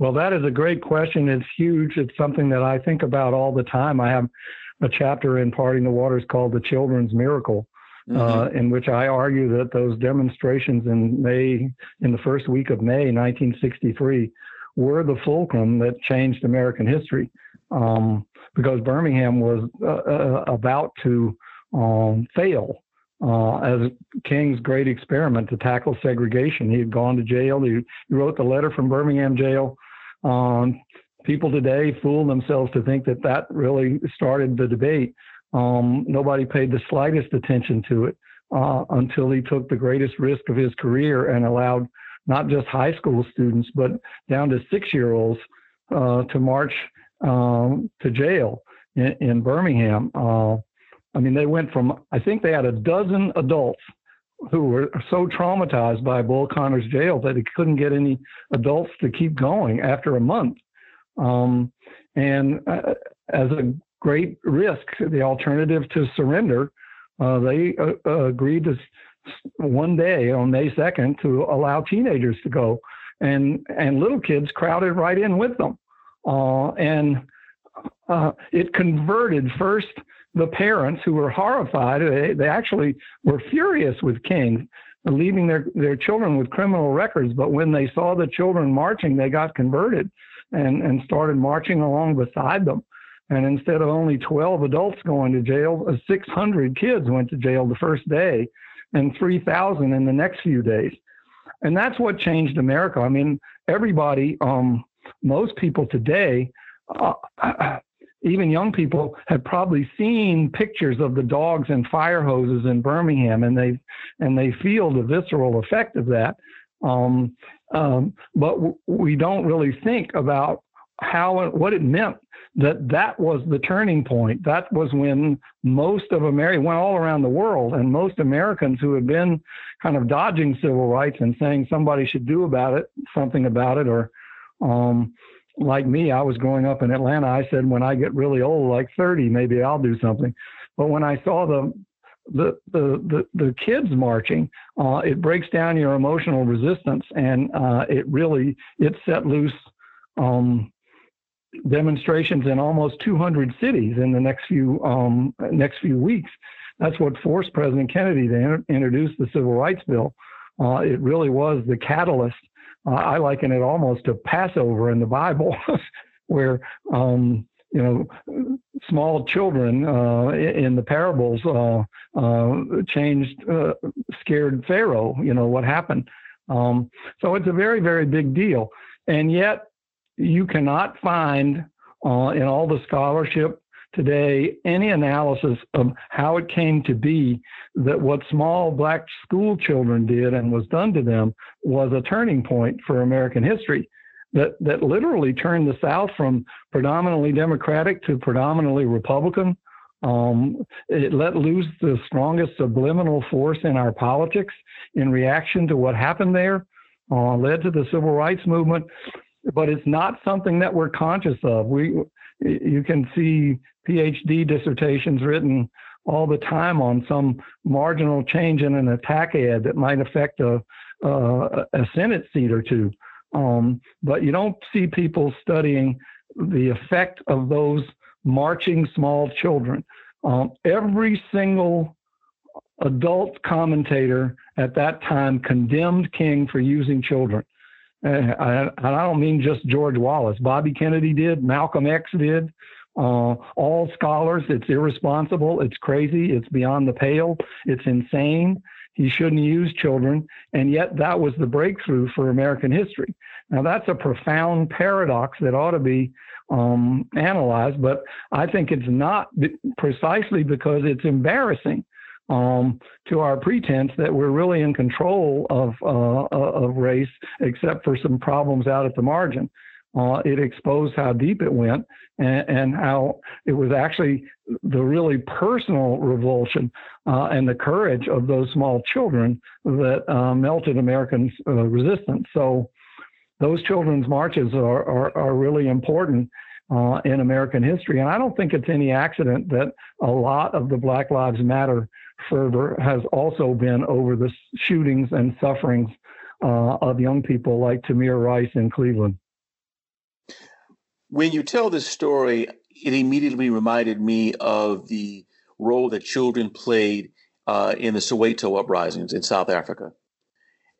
Well, that is a great question. It's huge. It's something that I think about all the time. I have a chapter in Parting the Waters called The Children's Miracle, uh, mm-hmm. uh, in which I argue that those demonstrations in May, in the first week of May 1963, were the fulcrum that changed American history. Um, because Birmingham was uh, uh, about to um, fail uh, as King's great experiment to tackle segregation. He had gone to jail. He, he wrote the letter from Birmingham jail. Um, people today fool themselves to think that that really started the debate. Um, nobody paid the slightest attention to it uh, until he took the greatest risk of his career and allowed not just high school students, but down to six year olds uh, to march um, to jail in, in Birmingham. Uh, I mean, they went from, I think they had a dozen adults who were so traumatized by Bull Connors jail that he couldn't get any adults to keep going after a month. Um, and uh, as a great risk, the alternative to surrender, uh, they uh, uh agreed to one day on May 2nd to allow teenagers to go, and and little kids crowded right in with them, uh, and uh, it converted first the parents who were horrified. They, they actually were furious with King, leaving their, their children with criminal records. But when they saw the children marching, they got converted and, and started marching along beside them. And instead of only 12 adults going to jail, uh, 600 kids went to jail the first day and 3,000 in the next few days. And that's what changed America. I mean, everybody, um, most people today, uh, even young people have probably seen pictures of the dogs and fire hoses in Birmingham, and they and they feel the visceral effect of that. Um, um, but w- we don't really think about how what it meant that that was the turning point. That was when most of America went all around the world, and most Americans who had been kind of dodging civil rights and saying somebody should do about it, something about it, or um, like me, I was growing up in Atlanta. I said, when I get really old, like 30, maybe I'll do something. But when I saw the the the the, the kids marching, uh, it breaks down your emotional resistance, and uh, it really it set loose um, demonstrations in almost 200 cities in the next few um, next few weeks. That's what forced President Kennedy to introduce the Civil Rights Bill. Uh, it really was the catalyst uh, I liken it almost to Passover in the Bible, where um, you know small children uh, in the parables uh, uh, changed uh, scared Pharaoh. You know what happened. Um, so it's a very very big deal, and yet you cannot find uh, in all the scholarship today any analysis of how it came to be that what small black school children did and was done to them was a turning point for American history that, that literally turned the South from predominantly Democratic to predominantly Republican. Um, it let loose the strongest subliminal force in our politics in reaction to what happened there, uh, led to the civil rights movement. But it's not something that we're conscious of. We, you can see PhD dissertations written all the time on some marginal change in an attack ad that might affect a, a, a Senate seat or two. Um, but you don't see people studying the effect of those marching small children. Um, every single adult commentator at that time condemned King for using children. And I, I don't mean just George Wallace. Bobby Kennedy did, Malcolm X did, uh, all scholars. It's irresponsible. It's crazy. It's beyond the pale. It's insane. He shouldn't use children. And yet, that was the breakthrough for American history. Now, that's a profound paradox that ought to be um, analyzed, but I think it's not precisely because it's embarrassing um, to our pretense that we're really in control of uh, of race, except for some problems out at the margin. Uh, it exposed how deep it went and, and, how it was actually the really personal revulsion uh, and the courage of those small children that uh, melted American uh, resistance. So those children's marches are, are, are really important uh, in American history. And I don't think it's any accident that a lot of the Black Lives Matter fervor has also been over the shootings and sufferings uh, of young people like Tamir Rice in Cleveland. When you tell this story, it immediately reminded me of the role that children played uh, in the Soweto uprisings in South Africa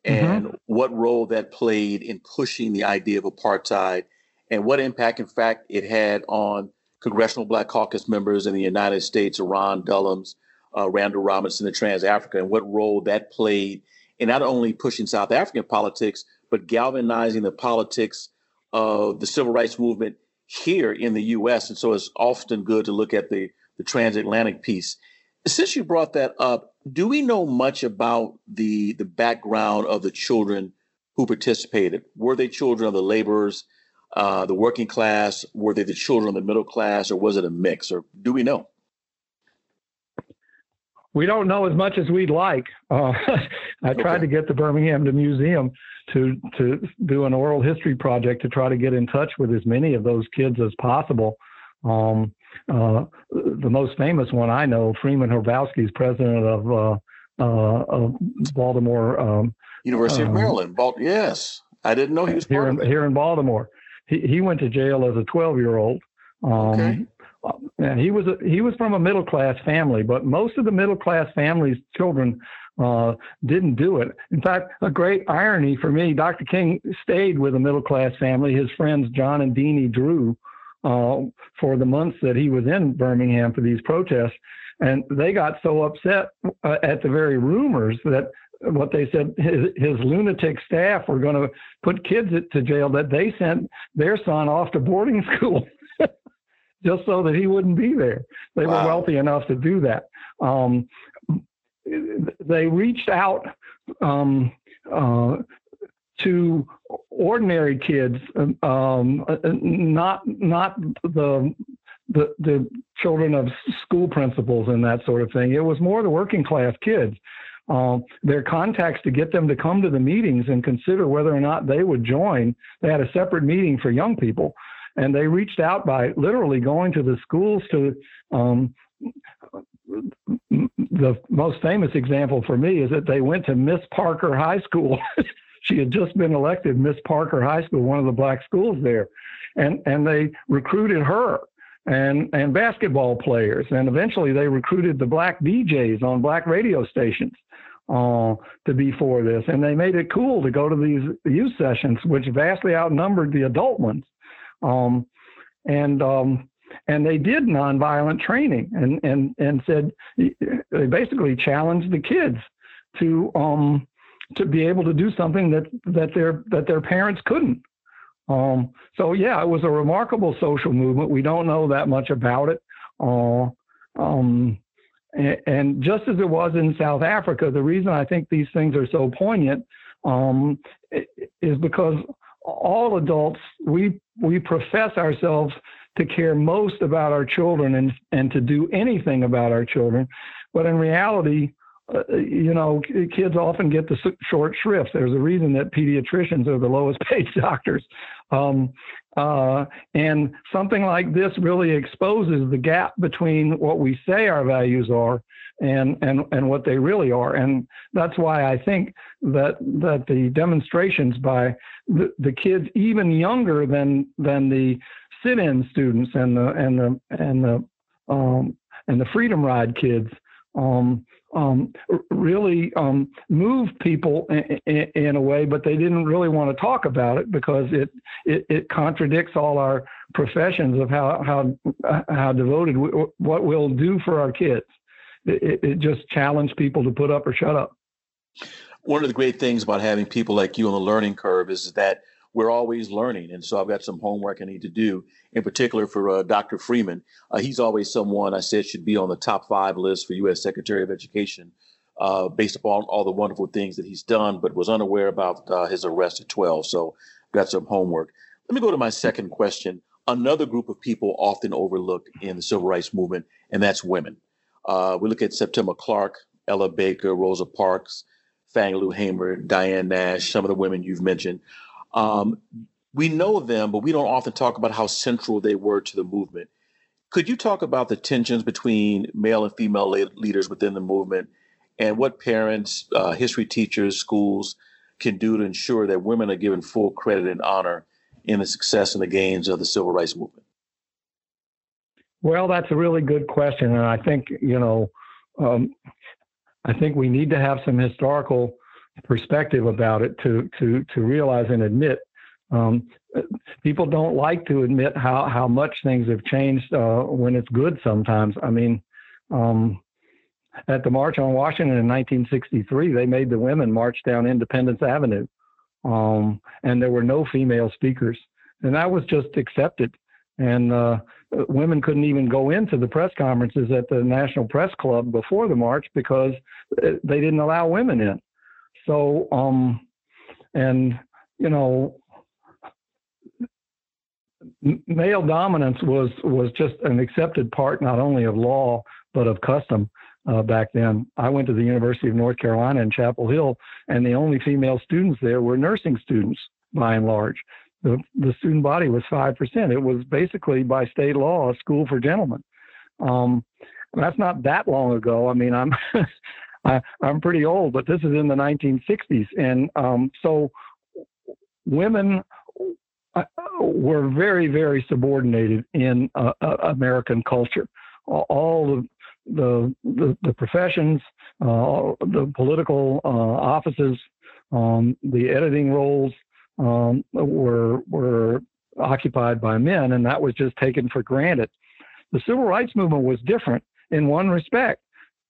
mm-hmm. and mm-hmm. what role that played in pushing the idea of apartheid and what impact, in fact, it had on Congressional Black Caucus members in the United States, Ron Dellums, uh, Randall Robinson, and TransAfrica, and what role that played in not only pushing South African politics, but galvanizing the politics of the civil rights movement here in the U.S. And so it's often good to look at the, the transatlantic piece. Since you brought that up, do we know much about the the background of the children who participated? Were they children of the laborers, uh, the working class? Were they the children of the middle class, or was it a mix? Or do we know? We don't know as much as we'd like. Uh, I tried okay. to get the Birmingham Museum to to do an oral history project to try to get in touch with as many of those kids as possible. Um, uh, the most famous one I know, Freeman Hrabowski, is president of, uh, uh, of Baltimore um, University of um, Maryland. Bal- yes, I didn't know he was here in, here in Baltimore. He he went to jail as a 12 year old. Um, okay. And he was a, he was from a middle class family, but most of the middle class families' children uh, didn't do it. In fact, a great irony for me, Dr. King stayed with a middle class family. His friends John and Deanie Drew uh, for the months that he was in Birmingham for these protests. And they got so upset uh, at the very rumors that what they said his, his lunatic staff were going to put kids to jail that they sent their son off to boarding school just so that he wouldn't be there. They wow. were wealthy enough to do that. Um, they reached out um, uh, to ordinary kids, um, not not the, the the children of school principals and that sort of thing. It was more the working class kids. Um, their contacts to get them to come to the meetings and consider whether or not they would join. They had a separate meeting for young people, and they reached out by literally going to the schools to. Um, the most famous example for me is that they went to Miss Parker High School. She had just been elected Miss Parker High School, one of the black schools there, and and they recruited her and and basketball players, and eventually they recruited the black DJs on black radio stations uh, to be for this, and they made it cool to go to these youth sessions, which vastly outnumbered the adult ones, um, and um, and they did nonviolent training and and and said they basically challenged the kids to um, to be able to do something that that their that their parents couldn't. Um, so yeah, it was a remarkable social movement. We don't know that much about it. Uh, um, and, just as it was in South Africa, the reason I think these things are so poignant um, is because all adults we we profess ourselves to care most about our children and and to do anything about our children, but in reality, uh, you know, kids often get the short shrift. There's a reason that pediatricians are the lowest paid doctors. Um, uh, and something like this really exposes the gap between what we say our values are and, and, and what they really are. And that's why I think that, that the demonstrations by the, the kids, even younger than, than the sit-in students and the, and the, and the, um, and the Freedom Ride kids, um, um, really um, people in, in, in, a way, but they didn't really want to talk about it because it, it, it contradicts all our professions of how how how devoted we, what we'll do for our kids. It, it just challenged people to put up or shut up. One of the great things about having people like you on the learning curve is that we're always learning. And so I've got some homework I need to do, in particular for uh, Dr. Freeman. Uh, he's always someone I said should be on the top five list for U.S. Secretary of Education. Uh, based upon all the wonderful things that he's done, but was unaware about uh, his arrest at 12. So, got some homework. Let me go to my second question. Another group of people often overlooked in the civil rights movement, and that's women. Uh, we look at Septima Clark, Ella Baker, Rosa Parks, Fannie Lou Hamer, Diane Nash, some of the women you've mentioned. Um, we know them, but we don't often talk about how central they were to the movement. Could you talk about the tensions between male and female leaders within the movement and what parents, uh, history teachers, schools can do to ensure that women are given full credit and honor in the success and the gains of the civil rights movement? Well, that's a really good question. And I think, you know, um, I think we need to have some historical perspective about it to to to realize and admit. Um, people don't like to admit how how much things have changed uh, when it's good. Sometimes, I mean, um, at the March on Washington in 1963, they made the women march down Independence Avenue, um, and there were no female speakers, and that was just accepted. And uh, women couldn't even go into the press conferences at the National Press Club before the march because they didn't allow women in. So, um, and you know, male dominance was was just an accepted part not only of law but of custom uh, back then. I went to the University of North Carolina in Chapel Hill, and the only female students there were nursing students by and large. The, the student body was 5%. It was basically by state law a school for gentlemen. Um, that's not that long ago. I mean, I'm I, am pretty old, but this is in the 1960s, and um, so women uh, were very, very subordinated in uh, uh, American culture. All the the, the professions, uh, the political uh, offices, um, the editing roles um, were were occupied by men, and that was just taken for granted. The civil rights movement was different in one respect.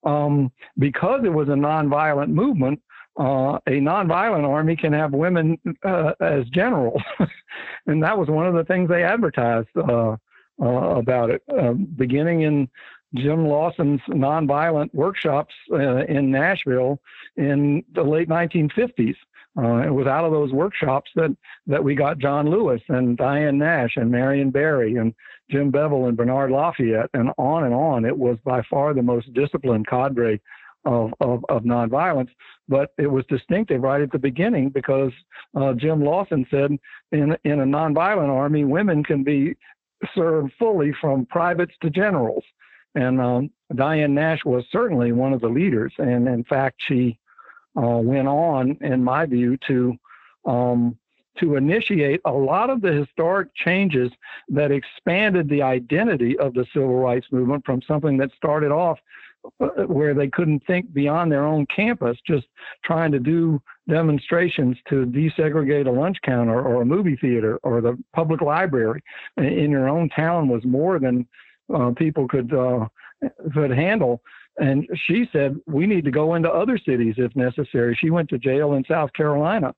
Um, because it was a nonviolent movement, uh, a nonviolent army can have women uh, as generals, and that was one of the things they advertised uh, uh about it. Um, beginning in Jim Lawson's nonviolent workshops uh, in Nashville in the late 1950s. Uh, it was out of those workshops that, that we got John Lewis and Diane Nash and Marion Barry and Jim Bevel and Bernard Lafayette and on and on. It was by far the most disciplined cadre of, of, of nonviolence, but it was distinctive right at the beginning because uh, Jim Lawson said in, in a nonviolent army, women can be served fully from privates to generals. And um, Diane Nash was certainly one of the leaders. And in fact, she uh, went on, in my view, to um, to initiate a lot of the historic changes that expanded the identity of the civil rights movement from something that started off uh, where they couldn't think beyond their own campus, just trying to do demonstrations to desegregate a lunch counter or a movie theater or the public library in your own town was more than uh, people could uh, could handle. And she said we need to go into other cities if necessary. She went to jail in South Carolina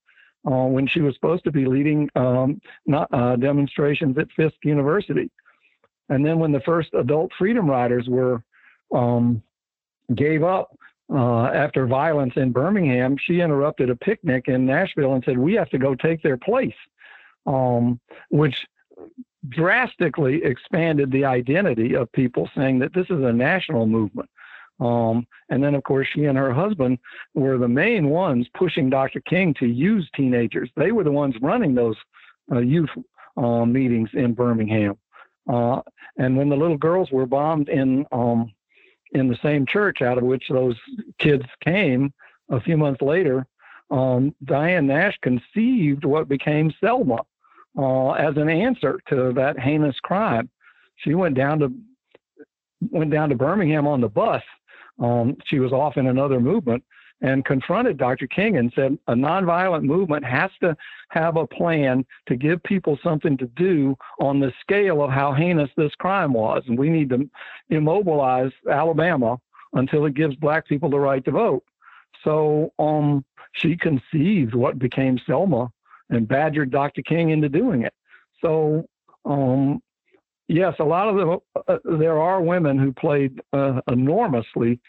uh, when she was supposed to be leading um, not, uh, demonstrations at Fisk University. And then when the first adult freedom riders were um, gave up uh, after violence in Birmingham, she interrupted a picnic in Nashville and said, "We have to go take their place," um, which drastically expanded the identity of people, saying that this is a national movement. Um, and then, of course, she and her husband were the main ones pushing Dr. King to use teenagers. They were the ones running those uh, youth uh, meetings in Birmingham. Uh, and when the little girls were bombed in um, in the same church out of which those kids came, a few months later, um, Diane Nash conceived what became Selma uh, as an answer to that heinous crime. She went down to went down to Birmingham on the bus. Um, she was off in another movement and confronted Dr. King and said a nonviolent movement has to have a plan to give people something to do on the scale of how heinous this crime was. And we need to immobilize Alabama until it gives black people the right to vote. So um, she conceived what became Selma and badgered Dr. King into doing it. So, um, yes, a lot of the uh, there are women who played uh, enormously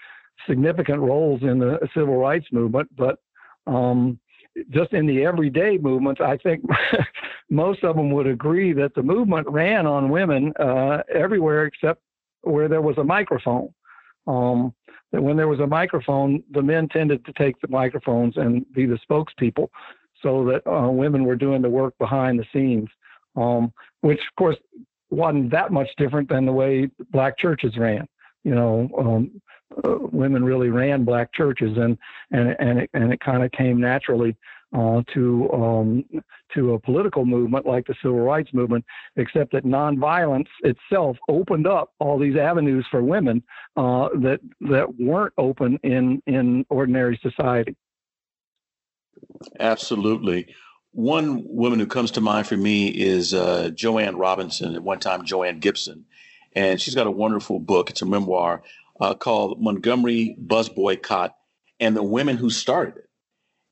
significant roles in the civil rights movement, but um, just in the everyday movements, I think most of them would agree that the movement ran on women uh, everywhere except where there was a microphone. Um, that when there was a microphone, the men tended to take the microphones and be the spokespeople, so that uh, women were doing the work behind the scenes. Um, which, of course, wasn't that much different than the way black churches ran. You know, um, uh, women really ran black churches, and and and it, and it kind of came naturally uh, to um, to a political movement like the civil rights movement, except that nonviolence itself opened up all these avenues for women uh, that that weren't open in in ordinary society. Absolutely. One woman who comes to mind for me is uh, Jo Ann Robinson, at one time Jo Ann Gibson, and she's got a wonderful book. It's a memoir uh, called Montgomery Bus Boycott and the Women Who Started It.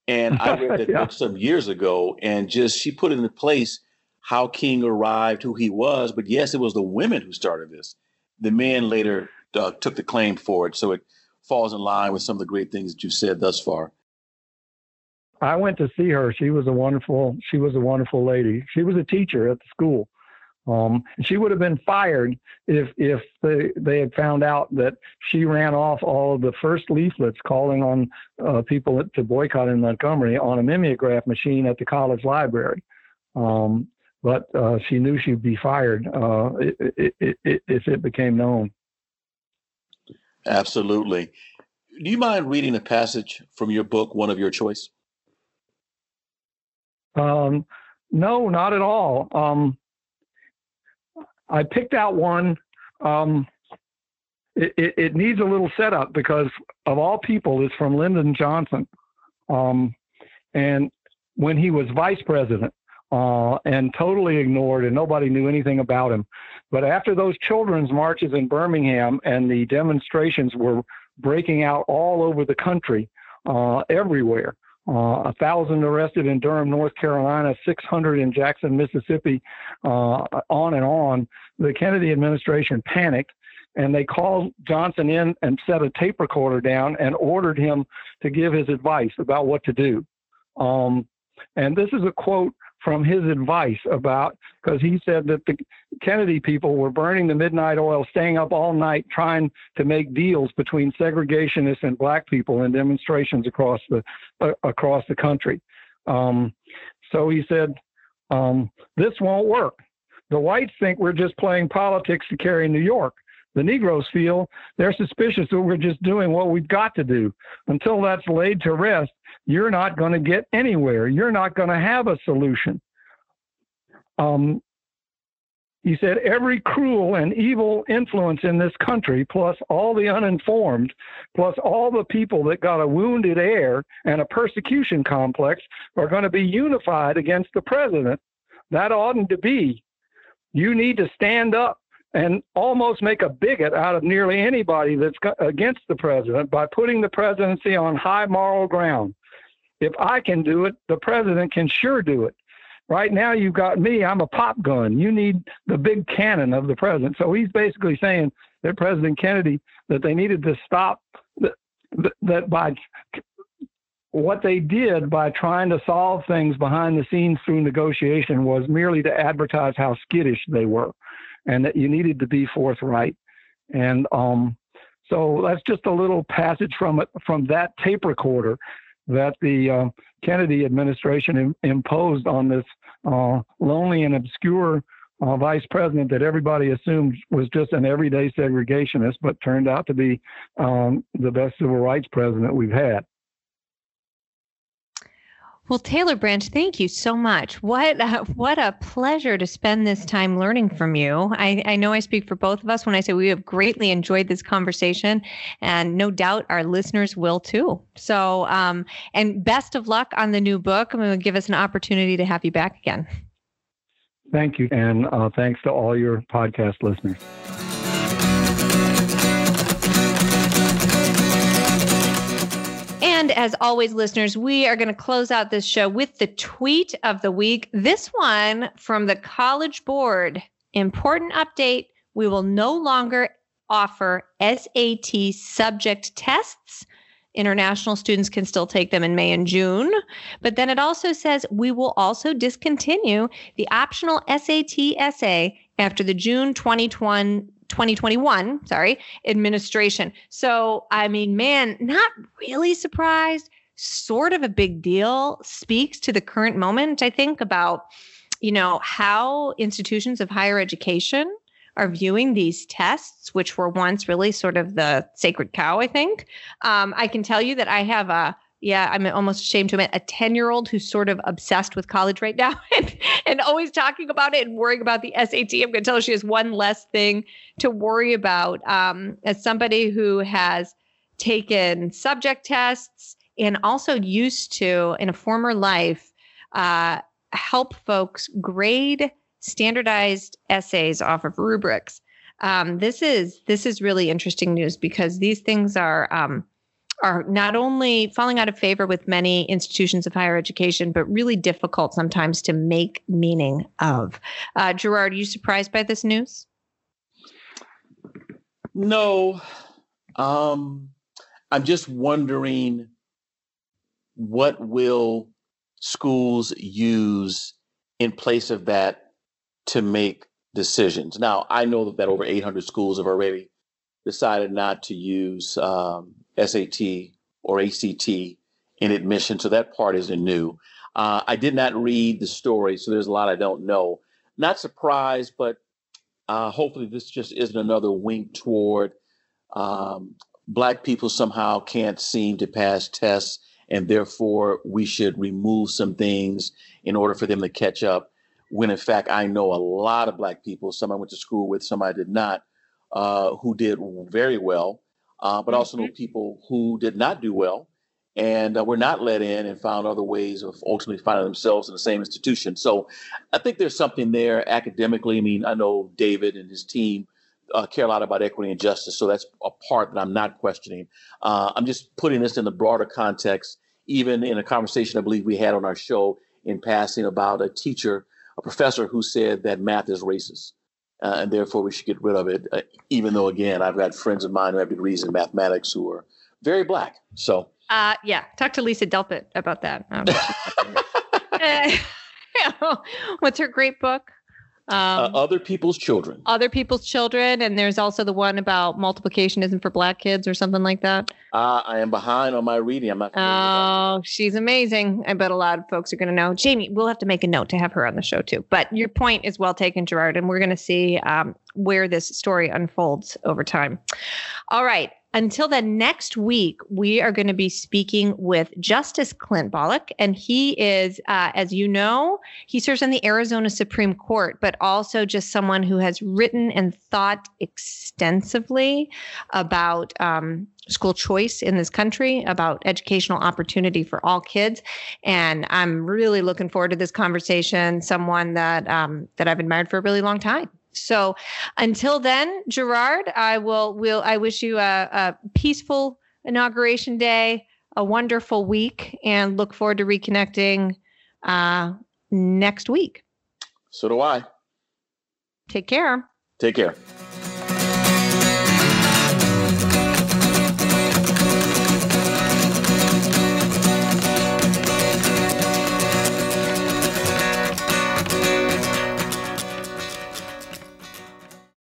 And I read that yeah. book some years ago, and just she put into place how King arrived, who he was. But yes, it was the women who started this. The men later uh, took the claim for it. So it falls in line with some of the great things that you've said thus far. I went to see her. She was a wonderful. She was a wonderful lady. She was a teacher at the school, um, she would have been fired if if they, they had found out that she ran off all of the first leaflets calling on uh, people to boycott in Montgomery on a mimeograph machine at the college library. Um, but uh, she knew she'd be fired uh, if it became known. Absolutely. Do you mind reading a passage from your book, one of your choice? Um, no, not at all. Um, I picked out one. Um, it, it, it, needs a little setup because of all people, it's from Lyndon Johnson. Um, and when he was vice president uh, and totally ignored and nobody knew anything about him. But after those children's marches in Birmingham and the demonstrations were breaking out all over the country, uh, everywhere, uh, a thousand arrested in Durham, North Carolina, 600 in Jackson, Mississippi, uh, on and on. The Kennedy administration panicked and they called Johnson in and set a tape recorder down and ordered him to give his advice about what to do. Um, and this is a quote from his advice about because he said that the Kennedy people were burning the midnight oil, staying up all night trying to make deals between segregationists and black people in demonstrations across the uh, across the country. Um, so he said, um, "This won't work. The whites think we're just playing politics to carry New York. The Negroes feel they're suspicious that we're just doing what we've got to do. Until that's laid to rest, you're not going to get anywhere. You're not going to have a solution. Um, he said, every cruel and evil influence in this country, plus all the uninformed, plus all the people that got a wounded heir and a persecution complex, are going to be unified against the president. That oughtn't to be. You need to stand up and almost make a bigot out of nearly anybody that's against the president by putting the presidency on high moral ground. If I can do it, the president can sure do it. Right now, you've got me. I'm a pop gun. You need the big cannon of the president. So he's basically saying that President Kennedy that they needed to stop that, that by what they did by trying to solve things behind the scenes through negotiation was merely to advertise how skittish they were and that you needed to be forthright. And um, so that's just a little passage from it from that tape recorder that the uh, Kennedy administration Im- imposed on this uh, lonely and obscure uh, vice president that everybody assumed was just an everyday segregationist, but turned out to be um, the best civil rights president we've had. Well, Taylor Branch, thank you so much. What uh, what a pleasure to spend this time learning from you. I, I know I speak for both of us when I say we have greatly enjoyed this conversation, and no doubt our listeners will too. So, um, and best of luck on the new book. I'm going to give us an opportunity to have you back again. Thank you, and uh, thanks to all your podcast listeners. And as always, listeners, we are going to close out this show with the tweet of the week. This one from the College Board. Important update we will no longer offer SAT subject tests International students can still take them in May and June. But then it also says we will also discontinue the optional SAT essay after the June 2020, 2021, sorry, administration. So, I mean, man, not really surprised, sort of a big deal, speaks to the current moment, I think, about, you know, how institutions of higher education are viewing these tests, which were once really sort of the sacred cow, I think. Um, I can tell you that I have a yeah, I'm almost ashamed to admit a 10 year old who's sort of obsessed with college right now and, and always talking about it and worrying about the SAT. I'm going to tell her she has one less thing to worry about. Um, as somebody who has taken subject tests and also used to, in a former life, uh, help folks grade standardized essays off of rubrics. Um, this is this is really interesting news because these things are um, are not only falling out of favor with many institutions of higher education, but really difficult sometimes to make meaning of. Uh, Gerard, are you surprised by this news? No. Um, I'm just wondering what will schools use in place of that to make decisions. Now, I know that over 800 schools have already decided not to use um, SAT or ACT in admission, so that part isn't new. Uh, I did not read the story, so there's a lot I don't know. Not surprised, but uh, hopefully this just isn't another wink toward um, Black people somehow can't seem to pass tests, and therefore we should remove some things in order for them to catch up. When in fact, I know a lot of Black people, some I went to school with, some I did not, uh, who did very well uh, but also know mm-hmm. people who did not do well and uh, were not let in and found other ways of ultimately finding themselves in the same institution. So I think there's something there academically. I mean, I know David and his team uh, care a lot about equity and justice, so that's a part that I'm not questioning. Uh, I'm just putting this in the broader context, even in a conversation I believe we had on our show in passing about a teacher, a professor who said that math is racist uh, and therefore we should get rid of it. Uh, even though, again, I've got friends of mine who have degrees in mathematics who are very black. So, uh, yeah, talk to Lisa Delpit about that. Um, what's her great book? Um, uh, other people's children. Other people's children, and there's also the one about multiplication isn't for black kids or something like that. Uh, I am behind on my reading. I'm not. Oh, she's amazing. I bet a lot of folks are going to know. Jamie, we'll have to make a note to have her on the show too. But your point is well taken, Gerard, and we're going to see um, where this story unfolds over time. All right. Until then, next week, we are going to be speaking with Justice Clint Bolick. And he is, uh, as you know, he serves on the Arizona Supreme Court, but also just someone who has written and thought extensively about um, school choice in this country, about educational opportunity for all kids. And I'm really looking forward to this conversation, someone that, um, that I've admired for a really long time. So until then, Gerard, I will will I wish you a, a peaceful inauguration day, a wonderful week, and look forward to reconnecting uh, next week. So do I. Take care. Take care.